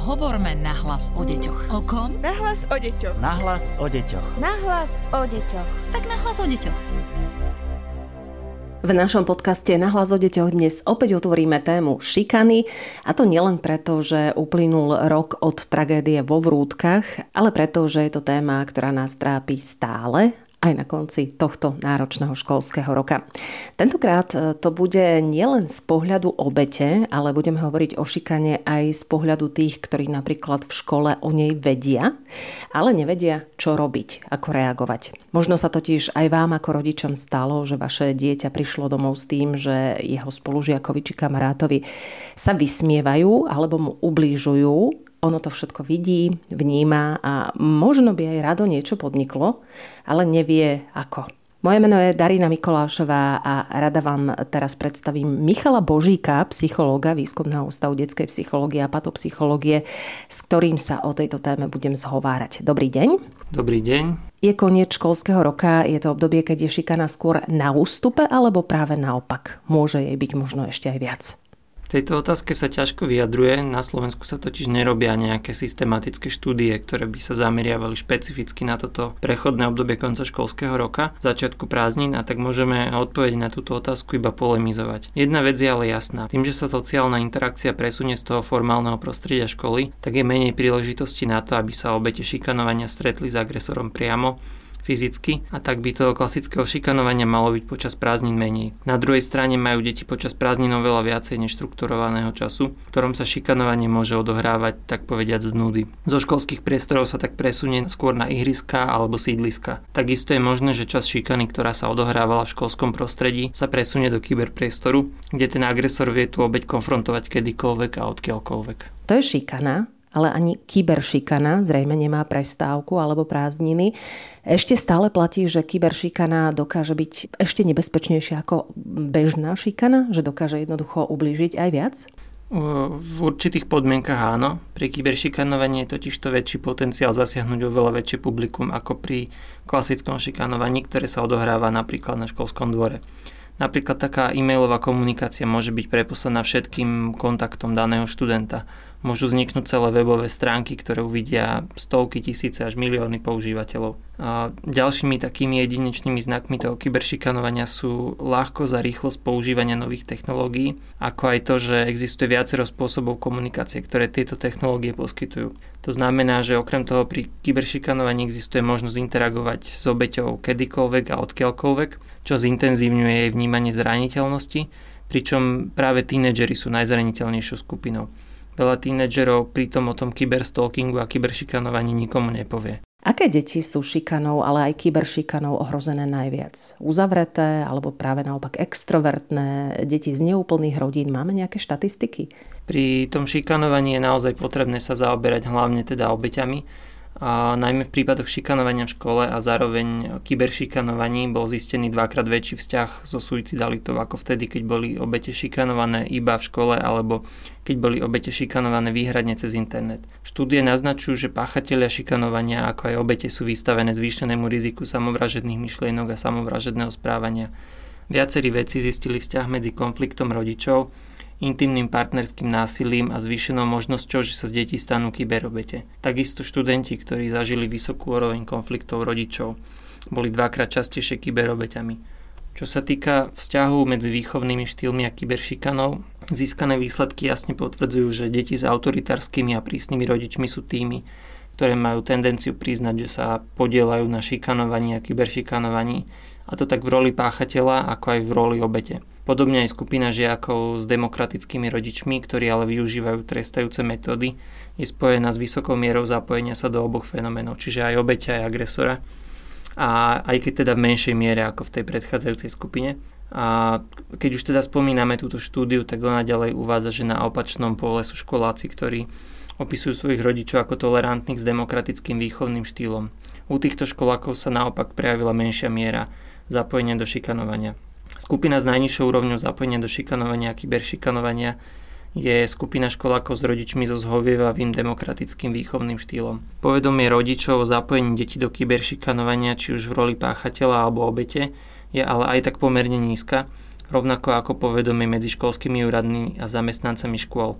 Hovorme nahlas o deťoch. O kom? Nahlas o deťoch. Nahlas o deťoch. Nahlas o deťoch. Tak nahlas o deťoch. V našom podcaste Nahlas o deťoch dnes opäť otvoríme tému šikany a to nielen preto, že uplynul rok od tragédie vo Vrútkach, ale preto, že je to téma, ktorá nás trápi stále aj na konci tohto náročného školského roka. Tentokrát e, to bude nielen z pohľadu obete, ale budeme hovoriť o šikane aj z pohľadu tých, ktorí napríklad v škole o nej vedia, ale nevedia, čo robiť, ako reagovať. Možno sa totiž aj vám ako rodičom stalo, že vaše dieťa prišlo domov s tým, že jeho spolužiakovi či kamarátovi sa vysmievajú alebo mu ublížujú ono to všetko vidí, vníma a možno by aj rado niečo podniklo, ale nevie ako. Moje meno je Darina Mikolášová a rada vám teraz predstavím Michala Božíka, psychológa Výskumného ústavu detskej psychológie a patopsychológie, s ktorým sa o tejto téme budem zhovárať. Dobrý deň. Dobrý deň. Je koniec školského roka, je to obdobie, keď je šikana skôr na ústupe alebo práve naopak? Môže jej byť možno ešte aj viac tejto otázke sa ťažko vyjadruje. Na Slovensku sa totiž nerobia nejaké systematické štúdie, ktoré by sa zameriavali špecificky na toto prechodné obdobie konca školského roka, začiatku prázdnin a tak môžeme odpovedť na túto otázku iba polemizovať. Jedna vec je ale jasná. Tým, že sa sociálna interakcia presunie z toho formálneho prostredia školy, tak je menej príležitosti na to, aby sa obete šikanovania stretli s agresorom priamo fyzicky a tak by toho klasického šikanovania malo byť počas prázdnin menej. Na druhej strane majú deti počas prázdnin oveľa viacej neštrukturovaného času, v ktorom sa šikanovanie môže odohrávať tak povediať z nudy. Zo školských priestorov sa tak presunie skôr na ihriska alebo sídliska. Takisto je možné, že čas šikany, ktorá sa odohrávala v školskom prostredí, sa presunie do kyberpriestoru, kde ten agresor vie tú obeď konfrontovať kedykoľvek a odkiaľkoľvek. To je šikana, ale ani kyberšikana zrejme nemá prestávku alebo prázdniny. Ešte stále platí, že kyberšikana dokáže byť ešte nebezpečnejšia ako bežná šikana, že dokáže jednoducho ublížiť aj viac? V určitých podmienkach áno. Pri kyberšikanovaní je totiž to väčší potenciál zasiahnuť oveľa väčšie publikum ako pri klasickom šikanovaní, ktoré sa odohráva napríklad na školskom dvore. Napríklad taká e-mailová komunikácia môže byť preposlaná všetkým kontaktom daného študenta môžu vzniknúť celé webové stránky, ktoré uvidia stovky, tisíce až milióny používateľov. Ďalšími takými jedinečnými znakmi toho kyberšikanovania sú ľahkosť a rýchlosť používania nových technológií, ako aj to, že existuje viacero spôsobov komunikácie, ktoré tieto technológie poskytujú. To znamená, že okrem toho pri kyberšikanovaní existuje možnosť interagovať s obeťou kedykoľvek a odkiaľkoľvek, čo zintenzívňuje jej vnímanie zraniteľnosti, pričom práve tínedžeri sú najzraniteľnejšou skupinou. Veľa tínedžerov pritom o tom kyberstalkingu a kyberšikanovaní nikomu nepovie. Aké deti sú šikanou, ale aj kyberšikanou ohrozené najviac? Uzavreté alebo práve naopak extrovertné, deti z neúplných rodín? Máme nejaké štatistiky? Pri tom šikanovaní je naozaj potrebné sa zaoberať hlavne teda obeťami, a najmä v prípadoch šikanovania v škole a zároveň kyberšikanovaní bol zistený dvakrát väčší vzťah so suicidalitou ako vtedy, keď boli obete šikanované iba v škole alebo keď boli obete šikanované výhradne cez internet. Štúdie naznačujú, že páchatelia šikanovania ako aj obete sú vystavené zvýšenému riziku samovražedných myšlienok a samovražedného správania. Viacerí vedci zistili vzťah medzi konfliktom rodičov intimným partnerským násilím a zvýšenou možnosťou, že sa z detí stanú kyberobete. Takisto študenti, ktorí zažili vysokú úroveň konfliktov rodičov, boli dvakrát častejšie kyberobeťami. Čo sa týka vzťahu medzi výchovnými štýlmi a kyberšikanou, získané výsledky jasne potvrdzujú, že deti s autoritárskymi a prísnymi rodičmi sú tými, ktoré majú tendenciu priznať, že sa podielajú na šikanovaní a kyberšikanovaní, a to tak v roli páchateľa, ako aj v roli obete. Podobne aj skupina žiakov s demokratickými rodičmi, ktorí ale využívajú trestajúce metódy, je spojená s vysokou mierou zapojenia sa do oboch fenoménov, čiže aj obeťa aj agresora. A aj keď teda v menšej miere ako v tej predchádzajúcej skupine. A keď už teda spomíname túto štúdiu, tak ona ďalej uvádza, že na opačnom pole sú školáci, ktorí opisujú svojich rodičov ako tolerantných s demokratickým výchovným štýlom. U týchto školákov sa naopak prejavila menšia miera zapojenia do šikanovania. Skupina s najnižšou úrovňou zapojenia do šikanovania a kyberšikanovania je skupina školákov s rodičmi so zhovievavým demokratickým výchovným štýlom. Povedomie rodičov o zapojení detí do kyberšikanovania, či už v roli páchateľa alebo obete, je ale aj tak pomerne nízka, rovnako ako povedomie medzi školskými úradmi a zamestnancami škôl.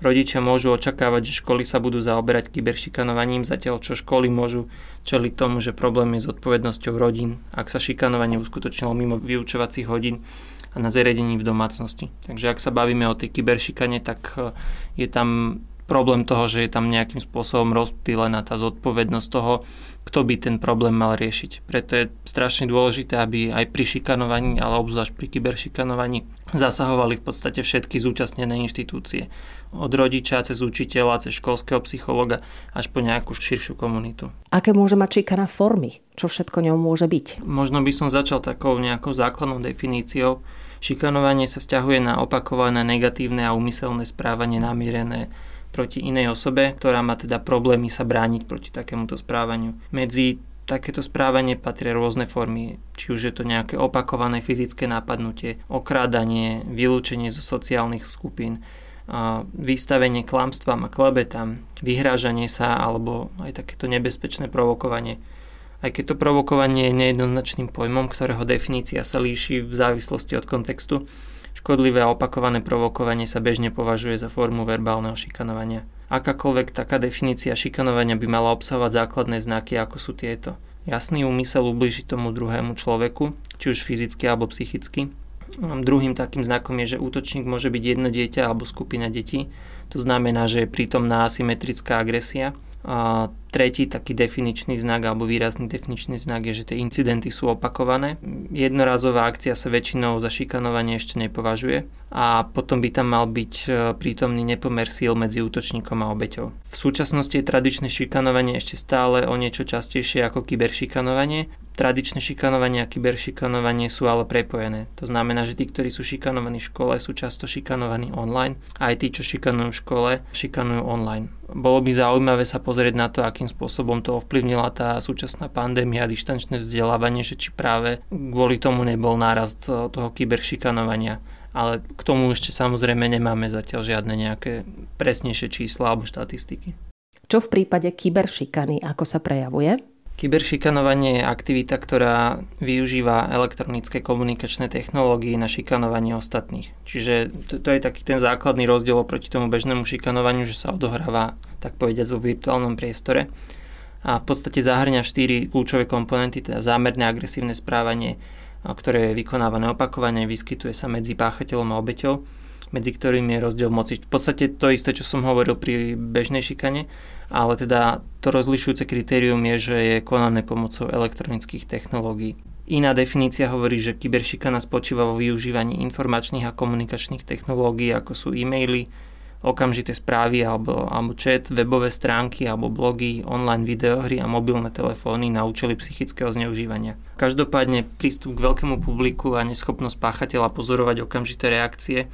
Rodičia môžu očakávať, že školy sa budú zaoberať kyberšikanovaním, zatiaľ čo školy môžu čeliť tomu, že problém je s odpovednosťou rodín, ak sa šikanovanie uskutočnilo mimo vyučovacích hodín a na zariadení v domácnosti. Takže ak sa bavíme o tej kyberšikane, tak e, je tam problém toho, že je tam nejakým spôsobom rozptýlená tá zodpovednosť toho, kto by ten problém mal riešiť. Preto je strašne dôležité, aby aj pri šikanovaní, ale obzvlášť pri kyberšikanovaní, zasahovali v podstate všetky zúčastnené inštitúcie. Od rodiča cez učiteľa, cez školského psychologa až po nejakú širšiu komunitu. Aké môže mať šikana formy? Čo všetko ňou môže byť? Možno by som začal takou nejakou základnou definíciou. Šikanovanie sa vzťahuje na opakované negatívne a úmyselné správanie namierené proti inej osobe, ktorá má teda problémy sa brániť proti takémuto správaniu. Medzi takéto správanie patria rôzne formy, či už je to nejaké opakované fyzické nápadnutie, okrádanie, vylúčenie zo sociálnych skupín, vystavenie klamstvám a klebetám, vyhrážanie sa alebo aj takéto nebezpečné provokovanie. Aj keď to provokovanie je nejednoznačným pojmom, ktorého definícia sa líši v závislosti od kontextu, Škodlivé a opakované provokovanie sa bežne považuje za formu verbálneho šikanovania. Akákoľvek taká definícia šikanovania by mala obsahovať základné znaky, ako sú tieto. Jasný úmysel ubližiť tomu druhému človeku, či už fyzicky alebo psychicky. Druhým takým znakom je, že útočník môže byť jedno dieťa alebo skupina detí. To znamená, že je prítomná asymetrická agresia a tretí taký definičný znak alebo výrazný definičný znak je, že tie incidenty sú opakované. Jednorazová akcia sa väčšinou za šikanovanie ešte nepovažuje a potom by tam mal byť e, prítomný nepomer síl medzi útočníkom a obeťou. V súčasnosti je tradičné šikanovanie ešte stále o niečo častejšie ako kyberšikanovanie. Tradičné šikanovanie a kyberšikanovanie sú ale prepojené. To znamená, že tí, ktorí sú šikanovaní v škole, sú často šikanovaní online a aj tí, čo šikanujú v škole, šikanujú online bolo by zaujímavé sa pozrieť na to, akým spôsobom to ovplyvnila tá súčasná pandémia a dištančné vzdelávanie, že či práve kvôli tomu nebol nárast toho kyberšikanovania. Ale k tomu ešte samozrejme nemáme zatiaľ žiadne nejaké presnejšie čísla alebo štatistiky. Čo v prípade kyberšikany, ako sa prejavuje? Kyberšikanovanie je aktivita, ktorá využíva elektronické komunikačné technológie na šikanovanie ostatných. Čiže to, to je taký ten základný rozdiel oproti tomu bežnému šikanovaniu, že sa odohráva, tak povediať, vo virtuálnom priestore. A v podstate zahrňa štyri kľúčové komponenty, teda zámerné agresívne správanie, ktoré je vykonávané opakovane, vyskytuje sa medzi páchateľom a obeťou medzi ktorými je rozdiel moci. V podstate to isté, čo som hovoril pri bežnej šikane, ale teda to rozlišujúce kritérium je, že je konané pomocou elektronických technológií. Iná definícia hovorí, že kyberšikana spočíva vo využívaní informačných a komunikačných technológií, ako sú e-maily, okamžité správy alebo, alebo chat, webové stránky alebo blogy, online videohry a mobilné telefóny na účely psychického zneužívania. Každopádne prístup k veľkému publiku a neschopnosť páchateľa pozorovať okamžité reakcie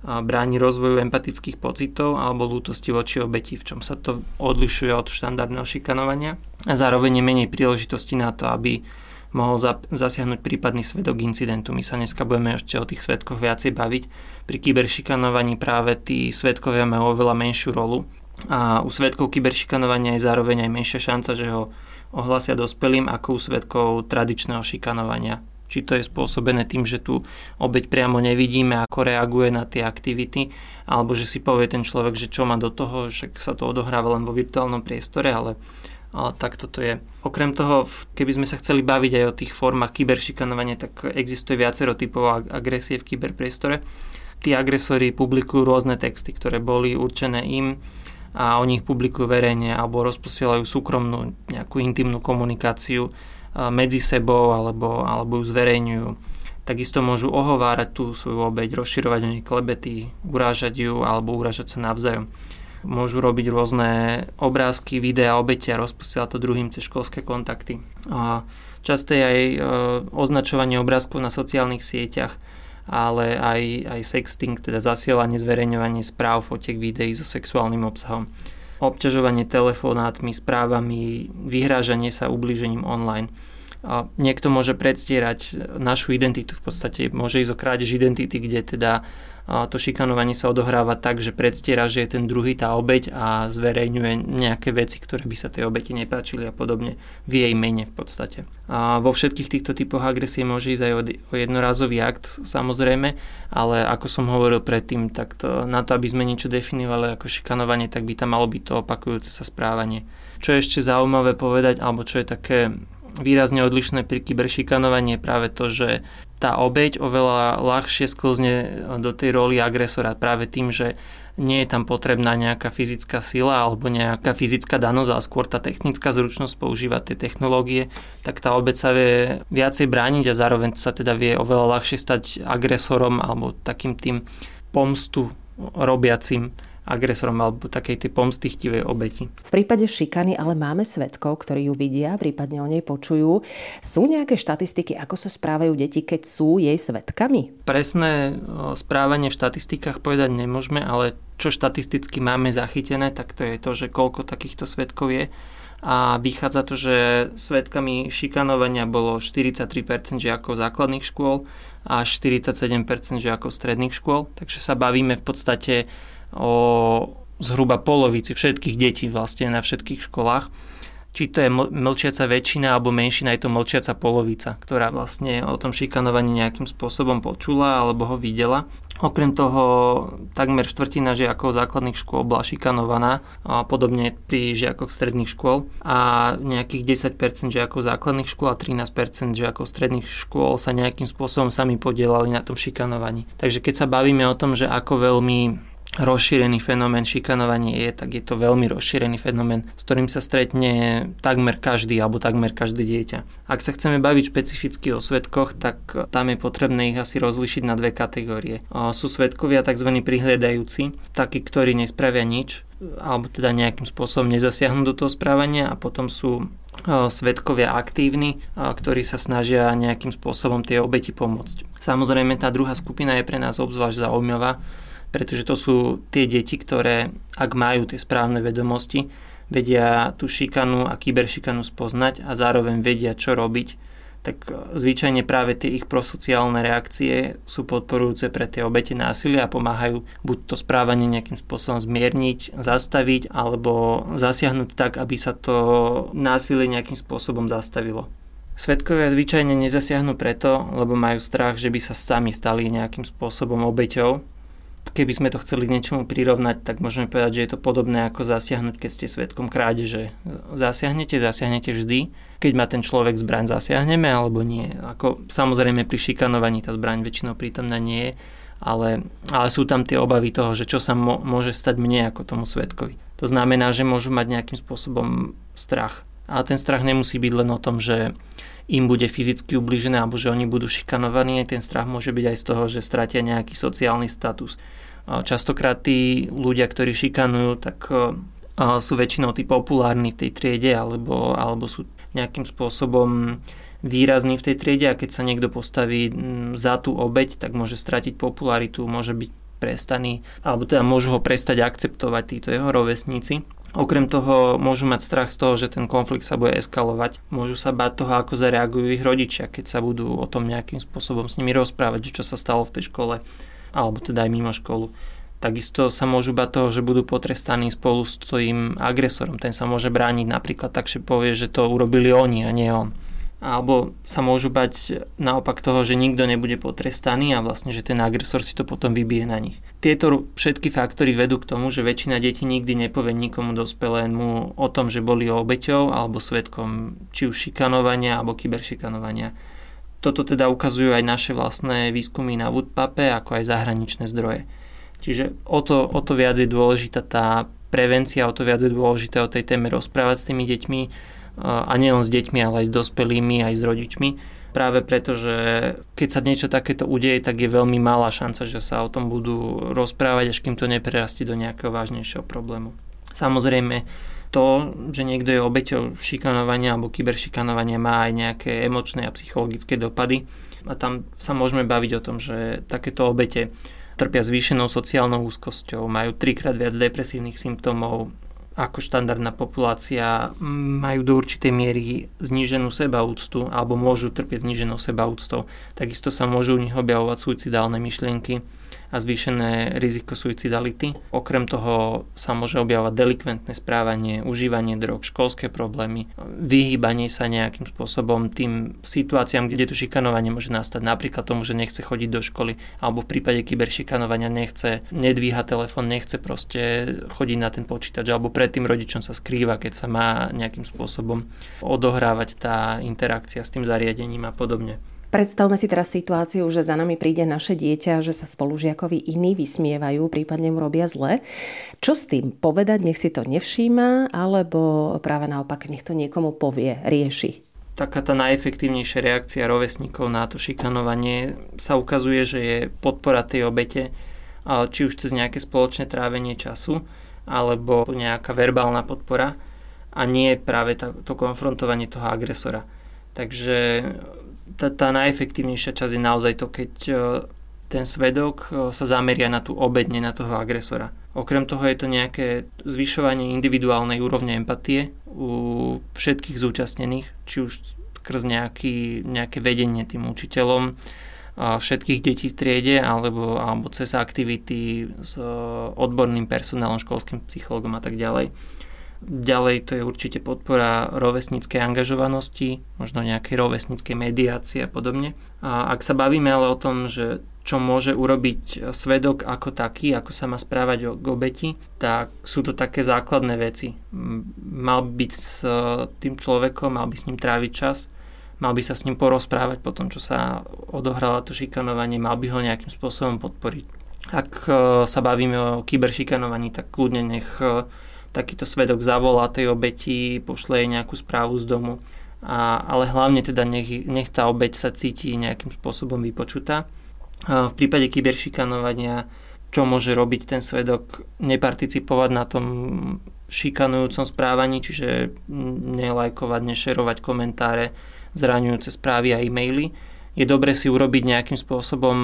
bráni rozvoju empatických pocitov alebo lútosti voči obeti, v čom sa to odlišuje od štandardného šikanovania. A zároveň je menej príležitosti na to, aby mohol zasiahnuť prípadný svedok incidentu. My sa dneska budeme ešte o tých svedkoch viacej baviť. Pri kyberšikanovaní práve tí svedkovia majú oveľa menšiu rolu a u svedkov kyberšikanovania je zároveň aj menšia šanca, že ho ohlasia dospelým ako u svedkov tradičného šikanovania či to je spôsobené tým, že tu obeď priamo nevidíme, ako reaguje na tie aktivity, alebo že si povie ten človek, že čo má do toho, že sa to odohráva len vo virtuálnom priestore, ale, ale tak toto je. Okrem toho, keby sme sa chceli baviť aj o tých formách kyberšikanovania, tak existuje viacero typov agresie v kyberpriestore. Tí agresori publikujú rôzne texty, ktoré boli určené im a oni ich publikujú verejne alebo rozposielajú súkromnú nejakú intimnú komunikáciu medzi sebou alebo, alebo ju zverejňujú. Takisto môžu ohovárať tú svoju obeď, rozširovať o nej klebety, urážať ju alebo urážať sa navzájom. Môžu robiť rôzne obrázky, videá, obete a rozposielať to druhým cez školské kontakty. A časté je aj e, označovanie obrázkov na sociálnych sieťach, ale aj, aj sexting, teda zasielanie, zverejňovanie správ, fotiek, videí so sexuálnym obsahom obťažovanie telefonátmi, správami, vyhrážanie sa ublížením online. Niekto môže predstierať našu identitu, v podstate môže ísť o krádež identity, kde teda to šikanovanie sa odohráva tak, že predstiera, že je ten druhý tá obeď a zverejňuje nejaké veci, ktoré by sa tej obeti nepáčili a podobne v jej mene v podstate. A vo všetkých týchto typoch agresie môže ísť aj o jednorázový akt, samozrejme, ale ako som hovoril predtým, tak to, na to, aby sme niečo definovali ako šikanovanie, tak by tam malo byť to opakujúce sa správanie. Čo je ešte zaujímavé povedať, alebo čo je také výrazne odlišné pri kyberšikanovaní je práve to, že tá obeď oveľa ľahšie sklzne do tej roli agresora práve tým, že nie je tam potrebná nejaká fyzická sila alebo nejaká fyzická danosť, ale skôr tá technická zručnosť používať tie technológie, tak tá obec sa vie viacej brániť a zároveň sa teda vie oveľa ľahšie stať agresorom alebo takým tým pomstu robiacim agresorom alebo takej tej pomstichtivej obeti. V prípade šikany ale máme svetkov, ktorí ju vidia, prípadne o nej počujú. Sú nejaké štatistiky, ako sa správajú deti, keď sú jej svetkami? Presné správanie v štatistikách povedať nemôžeme, ale čo štatisticky máme zachytené, tak to je to, že koľko takýchto svetkov je a vychádza to, že svetkami šikanovania bolo 43% žiakov základných škôl a 47% žiakov stredných škôl, takže sa bavíme v podstate o zhruba polovici všetkých detí vlastne na všetkých školách. Či to je mlčiaca väčšina alebo menšina, je to mlčiaca polovica, ktorá vlastne o tom šikanovaní nejakým spôsobom počula alebo ho videla. Okrem toho takmer štvrtina žiakov základných škôl bola šikanovaná, a podobne pri žiakoch stredných škôl a nejakých 10% žiakov základných škôl a 13% žiakov stredných škôl sa nejakým spôsobom sami podielali na tom šikanovaní. Takže keď sa bavíme o tom, že ako veľmi rozšírený fenomén šikanovanie je, tak je to veľmi rozšírený fenomén, s ktorým sa stretne takmer každý alebo takmer každé dieťa. Ak sa chceme baviť špecificky o svetkoch, tak tam je potrebné ich asi rozlišiť na dve kategórie. Sú svetkovia tzv. prihliadajúci, takí, ktorí nespravia nič, alebo teda nejakým spôsobom nezasiahnu do toho správania a potom sú svetkovia aktívni, ktorí sa snažia nejakým spôsobom tie obeti pomôcť. Samozrejme, tá druhá skupina je pre nás obzvlášť zaujímavá, pretože to sú tie deti, ktoré, ak majú tie správne vedomosti, vedia tú šikanu a kyberšikanu spoznať a zároveň vedia, čo robiť, tak zvyčajne práve tie ich prosociálne reakcie sú podporujúce pre tie obete násilia a pomáhajú buď to správanie nejakým spôsobom zmierniť, zastaviť alebo zasiahnuť tak, aby sa to násilie nejakým spôsobom zastavilo. Svetkovia zvyčajne nezasiahnu preto, lebo majú strach, že by sa sami stali nejakým spôsobom obeťou keby sme to chceli k niečomu prirovnať, tak môžeme povedať, že je to podobné ako zasiahnuť, keď ste svetkom krádeže. Zasiahnete, zasiahnete vždy. Keď má ten človek zbraň, zasiahneme alebo nie. Ako, samozrejme pri šikanovaní tá zbraň väčšinou prítomná nie je, ale, ale sú tam tie obavy toho, že čo sa mo- môže stať mne ako tomu svetkovi. To znamená, že môžu mať nejakým spôsobom strach. A ten strach nemusí byť len o tom, že im bude fyzicky ubližené alebo že oni budú šikanovaní. Ten strach môže byť aj z toho, že stratia nejaký sociálny status. Častokrát tí ľudia, ktorí šikanujú, tak sú väčšinou tí populárni v tej triede alebo, alebo sú nejakým spôsobom výrazný v tej triede a keď sa niekto postaví za tú obeď, tak môže stratiť popularitu, môže byť prestaný, alebo teda môžu ho prestať akceptovať títo jeho rovesníci. Okrem toho môžu mať strach z toho, že ten konflikt sa bude eskalovať. Môžu sa báť toho, ako zareagujú ich rodičia, keď sa budú o tom nejakým spôsobom s nimi rozprávať, čo sa stalo v tej škole, alebo teda aj mimo školu. Takisto sa môžu bať toho, že budú potrestaní spolu s tým agresorom. Ten sa môže brániť napríklad tak, že povie, že to urobili oni a nie on alebo sa môžu bať naopak toho, že nikto nebude potrestaný a vlastne, že ten agresor si to potom vybije na nich. Tieto všetky faktory vedú k tomu, že väčšina detí nikdy nepovie nikomu dospelému o tom, že boli obeťou alebo svetkom či už šikanovania alebo kyberšikanovania. Toto teda ukazujú aj naše vlastné výskumy na Woodpape, ako aj zahraničné zdroje. Čiže o to, o to viac je dôležitá tá prevencia, o to viac je dôležité o tej téme rozprávať s tými deťmi, a nielen s deťmi, ale aj s dospelými, aj s rodičmi. Práve preto, že keď sa niečo takéto udeje, tak je veľmi malá šanca, že sa o tom budú rozprávať, až kým to neprerastie do nejakého vážnejšieho problému. Samozrejme, to, že niekto je obeťou šikanovania alebo kyberšikanovania má aj nejaké emočné a psychologické dopady. A tam sa môžeme baviť o tom, že takéto obete trpia zvýšenou sociálnou úzkosťou, majú trikrát viac depresívnych symptómov, ako štandardná populácia majú do určitej miery zníženú sebaúctu alebo môžu trpieť zníženou sebaúctou. Takisto sa môžu u nich objavovať suicidálne myšlienky a zvýšené riziko suicidality. Okrem toho sa môže objavovať delikventné správanie, užívanie drog, školské problémy, vyhýbanie sa nejakým spôsobom tým situáciám, kde to šikanovanie môže nastať. Napríklad tomu, že nechce chodiť do školy alebo v prípade kyberšikanovania nechce, nedvíha telefón, nechce proste chodiť na ten počítač alebo pred tým rodičom sa skrýva, keď sa má nejakým spôsobom odohrávať tá interakcia s tým zariadením a podobne. Predstavme si teraz situáciu, že za nami príde naše dieťa, že sa spolužiakovi iní vysmievajú, prípadne mu robia zle. Čo s tým povedať? Nech si to nevšíma, alebo práve naopak nech to niekomu povie, rieši? Taká tá najefektívnejšia reakcia rovesníkov na to šikanovanie sa ukazuje, že je podpora tej obete, či už cez nejaké spoločné trávenie času, alebo nejaká verbálna podpora a nie práve to konfrontovanie toho agresora. Takže tá, tá najefektívnejšia časť je naozaj to, keď e, ten svedok e, sa zameria na tú obedne, na toho agresora. Okrem toho je to nejaké zvyšovanie individuálnej úrovne empatie u všetkých zúčastnených, či už skrz nejaký, nejaké vedenie tým učiteľom, všetkých detí v triede alebo, alebo cez aktivity s e, odborným personálom, školským psychologom a tak ďalej. Ďalej to je určite podpora rovesníckej angažovanosti, možno nejakej rovesníckej mediácie a podobne. A ak sa bavíme ale o tom, že čo môže urobiť svedok ako taký, ako sa má správať k obeti, tak sú to také základné veci. Mal byť s e, tým človekom, mal by s ním tráviť čas, mal by sa s ním porozprávať po tom, čo sa odohralo to šikanovanie, mal by ho nejakým spôsobom podporiť. Ak e, sa bavíme o kyberšikanovaní, tak kľudne nech e, takýto svedok zavolá tej obeti, pošle jej nejakú správu z domu. A, ale hlavne teda nech, nech tá obeť sa cíti nejakým spôsobom vypočutá. A v prípade kyberšikanovania, čo môže robiť ten svedok, neparticipovať na tom šikanujúcom správaní, čiže nelajkovať, nešerovať komentáre, zraňujúce správy a e-maily. Je dobre si urobiť nejakým spôsobom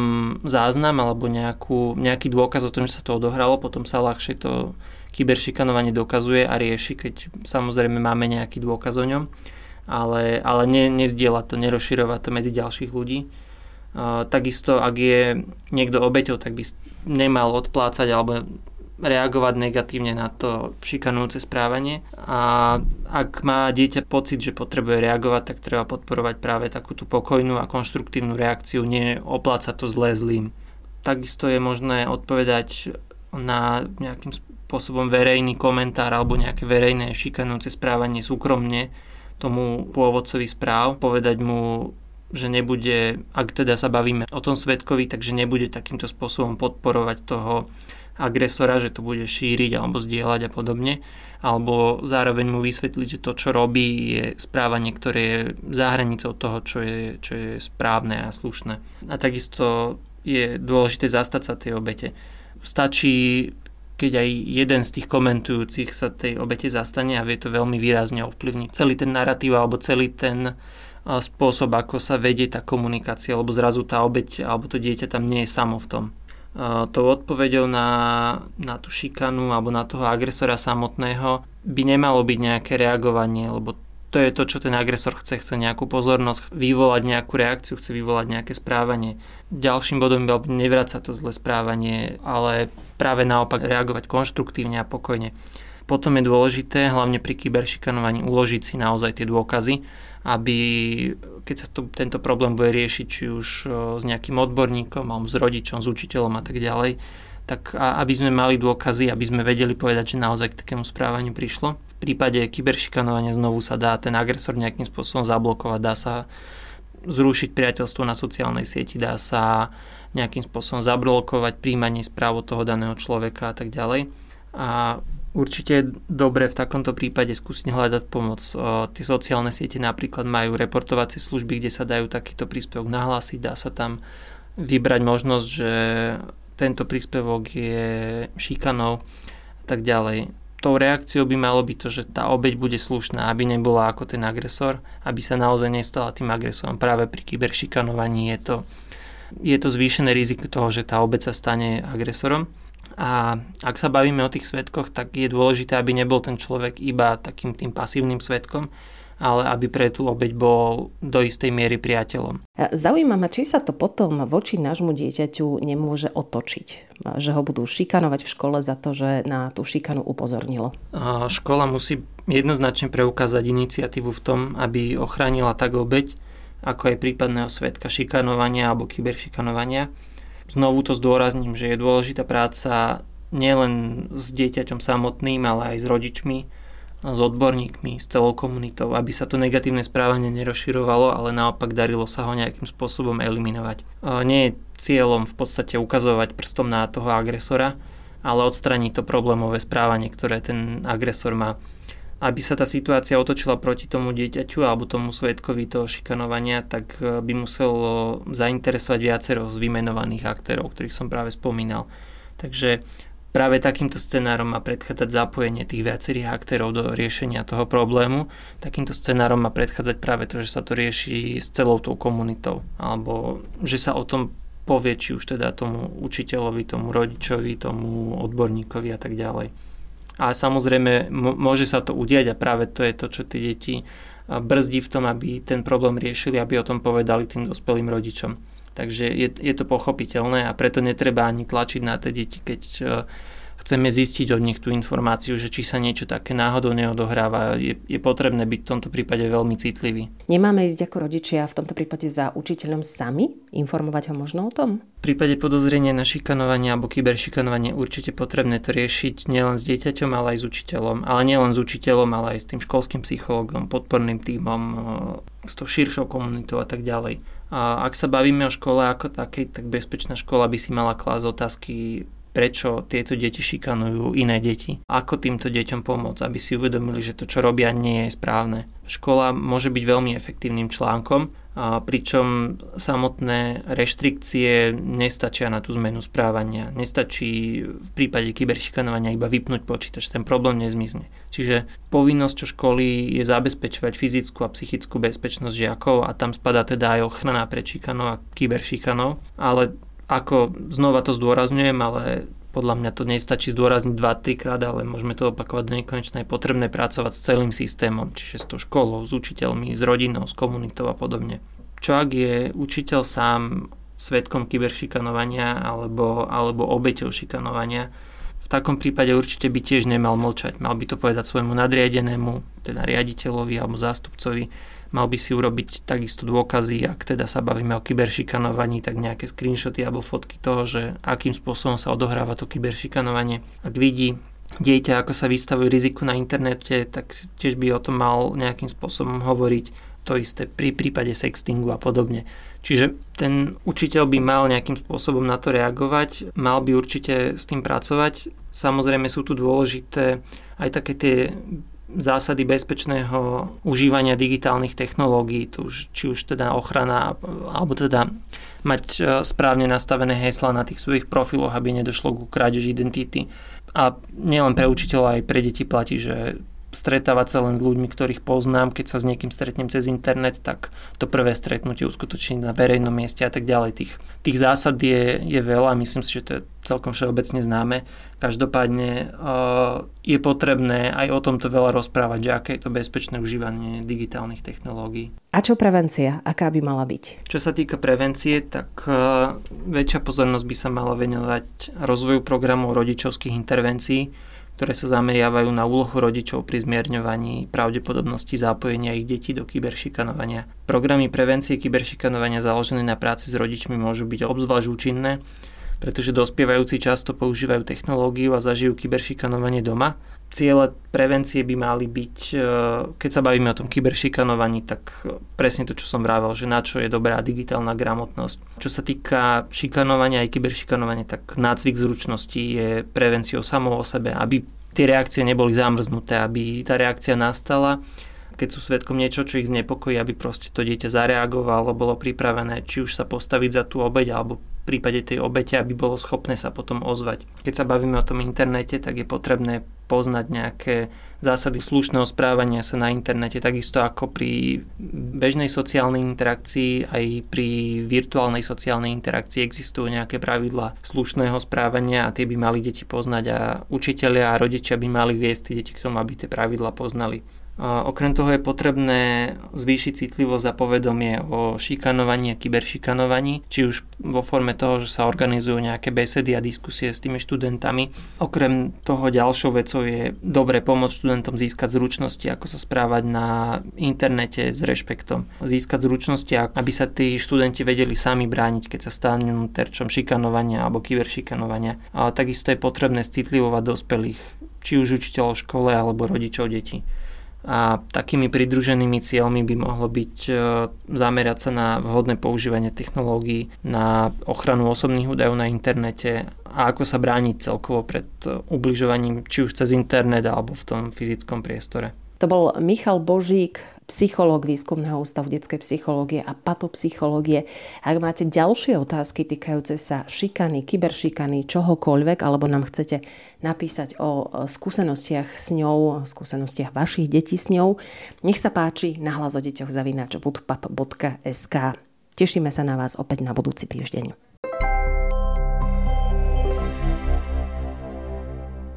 záznam alebo nejakú, nejaký dôkaz o tom, že sa to odohralo, potom sa ľahšie to kyberšikanovanie dokazuje a rieši, keď samozrejme máme nejaký dôkaz o ňom, ale, ale ne, nezdieľa to, nerozširovať to medzi ďalších ľudí. Uh, takisto, ak je niekto obeťou, tak by nemal odplácať alebo reagovať negatívne na to šikanujúce správanie. A ak má dieťa pocit, že potrebuje reagovať, tak treba podporovať práve takú tú pokojnú a konštruktívnu reakciu, nie oplácať to zlé zlým. Takisto je možné odpovedať na nejakým spôsobom verejný komentár alebo nejaké verejné šikanujúce správanie súkromne tomu pôvodcovi správ, povedať mu, že nebude, ak teda sa bavíme o tom svetkovi, takže nebude takýmto spôsobom podporovať toho agresora, že to bude šíriť alebo zdieľať a podobne, alebo zároveň mu vysvetliť, že to, čo robí, je správanie, ktoré je za hranicou toho, čo je, čo je správne a slušné. A takisto je dôležité zastať sa tej obete. Stačí keď aj jeden z tých komentujúcich sa tej obete zastane a vie to veľmi výrazne ovplyvniť celý ten narratív alebo celý ten spôsob, ako sa vedie tá komunikácia, lebo zrazu tá obeť alebo to dieťa tam nie je samo v tom. Tou odpoveďou na, na tú šikanu alebo na toho agresora samotného by nemalo byť nejaké reagovanie, lebo to je to, čo ten agresor chce. Chce nejakú pozornosť, vyvolať nejakú reakciu, chce vyvolať nejaké správanie. Ďalším bodom by nevrácať to zlé správanie, ale práve naopak reagovať konštruktívne a pokojne. Potom je dôležité, hlavne pri kyberšikanovaní, uložiť si naozaj tie dôkazy, aby keď sa to, tento problém bude riešiť, či už s nejakým odborníkom, alebo s rodičom, s učiteľom a tak ďalej, tak aby sme mali dôkazy, aby sme vedeli povedať, že naozaj k takému správaniu prišlo prípade kyberšikanovania znovu sa dá ten agresor nejakým spôsobom zablokovať, dá sa zrušiť priateľstvo na sociálnej sieti, dá sa nejakým spôsobom zablokovať príjmanie správ toho daného človeka a tak ďalej. A určite je dobre v takomto prípade skúsiť hľadať pomoc. O, tie sociálne siete napríklad majú reportovacie služby, kde sa dajú takýto príspevok nahlásiť, dá sa tam vybrať možnosť, že tento príspevok je šikanou a tak ďalej tou reakciou by malo byť to, že tá obeď bude slušná, aby nebola ako ten agresor, aby sa naozaj nestala tým agresorom. Práve pri kyberšikanovaní je to je to zvýšené riziko toho, že tá obec sa stane agresorom. A ak sa bavíme o tých svetkoch, tak je dôležité, aby nebol ten človek iba takým tým pasívnym svetkom, ale aby pre tú obeď bol do istej miery priateľom. Zaujíma ma, či sa to potom voči nášmu dieťaťu nemôže otočiť. Že ho budú šikanovať v škole za to, že na tú šikanu upozornilo. Škola musí jednoznačne preukázať iniciatívu v tom, aby ochránila tak obeď, ako aj prípadného svetka šikanovania alebo kyberšikanovania. Znovu to zdôrazním, že je dôležitá práca nielen s dieťaťom samotným, ale aj s rodičmi, s odborníkmi, s celou komunitou, aby sa to negatívne správanie nerozširovalo, ale naopak darilo sa ho nejakým spôsobom eliminovať. Nie je cieľom v podstate ukazovať prstom na toho agresora, ale odstraniť to problémové správanie, ktoré ten agresor má. Aby sa tá situácia otočila proti tomu dieťaťu alebo tomu svetkovi toho šikanovania, tak e, by muselo zainteresovať viacero z vymenovaných aktérov, ktorých som práve spomínal. Takže práve takýmto scenárom má predchádzať zapojenie tých viacerých aktérov do riešenia toho problému. Takýmto scenárom má predchádzať práve to, že sa to rieši s celou tou komunitou, alebo že sa o tom povie, či už teda tomu učiteľovi, tomu rodičovi, tomu odborníkovi a tak ďalej. A samozrejme môže sa to udiať a práve to je to, čo tie deti brzdí v tom, aby ten problém riešili, aby o tom povedali tým dospelým rodičom. Takže je, je to pochopiteľné a preto netreba ani tlačiť na tie deti, keď e, chceme zistiť od nich tú informáciu, že či sa niečo také náhodou neodohráva, je, je potrebné byť v tomto prípade veľmi citlivý. Nemáme ísť ako rodičia v tomto prípade za učiteľom sami? Informovať ho možno o tom? V prípade podozrenia na šikanovanie alebo kyberšikanovanie určite potrebné to riešiť nielen s dieťaťom, ale aj s učiteľom. Ale nielen s učiteľom, ale aj s tým školským psychologom, podporným tímom, s tou širšou komunitou a tak ďalej. A ak sa bavíme o škole ako takej, tak bezpečná škola by si mala klásť otázky, prečo tieto deti šikanujú iné deti. Ako týmto deťom pomôcť, aby si uvedomili, že to, čo robia, nie je správne. Škola môže byť veľmi efektívnym článkom, a pričom samotné reštrikcie nestačia na tú zmenu správania. Nestačí v prípade kyberšikanovania iba vypnúť počítač, ten problém nezmizne. Čiže povinnosť školy je zabezpečovať fyzickú a psychickú bezpečnosť žiakov a tam spadá teda aj ochrana pred šikanou a kyberšikanou, ale ako znova to zdôrazňujem, ale podľa mňa to nestačí zdôrazniť 2-3 krát, ale môžeme to opakovať do nekonečna. Je potrebné pracovať s celým systémom, čiže s tou školou, s učiteľmi, s rodinou, s komunitou a podobne. Čo ak je učiteľ sám svetkom kyberšikanovania alebo, alebo obeťou šikanovania, v takom prípade určite by tiež nemal mlčať. Mal by to povedať svojmu nadriadenému, teda riaditeľovi alebo zástupcovi, mal by si urobiť takisto dôkazy, ak teda sa bavíme o kyberšikanovaní, tak nejaké screenshoty alebo fotky toho, že akým spôsobom sa odohráva to kyberšikanovanie. Ak vidí dieťa, ako sa vystavuje riziku na internete, tak tiež by o tom mal nejakým spôsobom hovoriť. To isté pri prípade sextingu a podobne. Čiže ten učiteľ by mal nejakým spôsobom na to reagovať, mal by určite s tým pracovať. Samozrejme sú tu dôležité aj také tie zásady bezpečného užívania digitálnych technológií, či už teda ochrana, alebo teda mať e, správne nastavené hesla na tých svojich profiloch, aby nedošlo ku krádeži identity. A nielen pre učiteľa, aj pre deti platí, že stretávať sa len s ľuďmi, ktorých poznám, keď sa s niekým stretnem cez internet, tak to prvé stretnutie uskutočniť na verejnom mieste a tak ďalej. Tých, tých zásad je, je veľa, myslím si, že to je celkom všeobecne známe. Každopádne uh, je potrebné aj o tomto veľa rozprávať, že aké je to bezpečné užívanie digitálnych technológií. A čo prevencia? Aká by mala byť? Čo sa týka prevencie, tak uh, väčšia pozornosť by sa mala venovať rozvoju programov rodičovských intervencií, ktoré sa zameriavajú na úlohu rodičov pri zmierňovaní pravdepodobnosti zapojenia ich detí do kyberšikanovania. Programy prevencie kyberšikanovania založené na práci s rodičmi môžu byť obzvlášť účinné, pretože dospievajúci často používajú technológiu a zažijú kyberšikanovanie doma ciele prevencie by mali byť, e, keď sa bavíme o tom kyberšikanovaní, tak presne to, čo som vravel, že na čo je dobrá digitálna gramotnosť. Čo sa týka šikanovania aj kyberšikanovania, tak nácvik zručnosti je prevenciou samou o sebe, aby tie reakcie neboli zamrznuté, aby tá reakcia nastala keď sú svetkom niečo, čo ich znepokojí, aby proste to dieťa zareagovalo, bolo pripravené, či už sa postaviť za tú obeď, alebo v prípade tej obete, aby bolo schopné sa potom ozvať. Keď sa bavíme o tom internete, tak je potrebné poznať nejaké zásady slušného správania sa na internete, takisto ako pri bežnej sociálnej interakcii, aj pri virtuálnej sociálnej interakcii existujú nejaké pravidlá slušného správania a tie by mali deti poznať a učiteľia a rodičia by mali viesť deti k tomu, aby tie pravidlá poznali. Okrem toho je potrebné zvýšiť citlivosť a povedomie o šikanovaní a kyberšikanovaní, či už vo forme toho, že sa organizujú nejaké besedy a diskusie s tými študentami. Okrem toho ďalšou vecou je dobre pomôcť študentom získať zručnosti, ako sa správať na internete s rešpektom. Získať zručnosti, aby sa tí študenti vedeli sami brániť, keď sa stanú terčom šikanovania alebo kyberšikanovania. A takisto je potrebné citlivovať dospelých, či už učiteľov v škole alebo rodičov detí. A takými pridruženými cieľmi by mohlo byť e, zamerať sa na vhodné používanie technológií, na ochranu osobných údajov na internete a ako sa brániť celkovo pred e, ubližovaním či už cez internet alebo v tom fyzickom priestore. To bol Michal Božík, psychológ Výskumného ústavu detskej psychológie a patopsychológie. Ak máte ďalšie otázky týkajúce sa šikany, kyberšikany, čohokoľvek, alebo nám chcete napísať o skúsenostiach s ňou, skúsenostiach vašich detí s ňou, nech sa páči na hlas o deťoch woodpap.sk. Tešíme sa na vás opäť na budúci týždeň.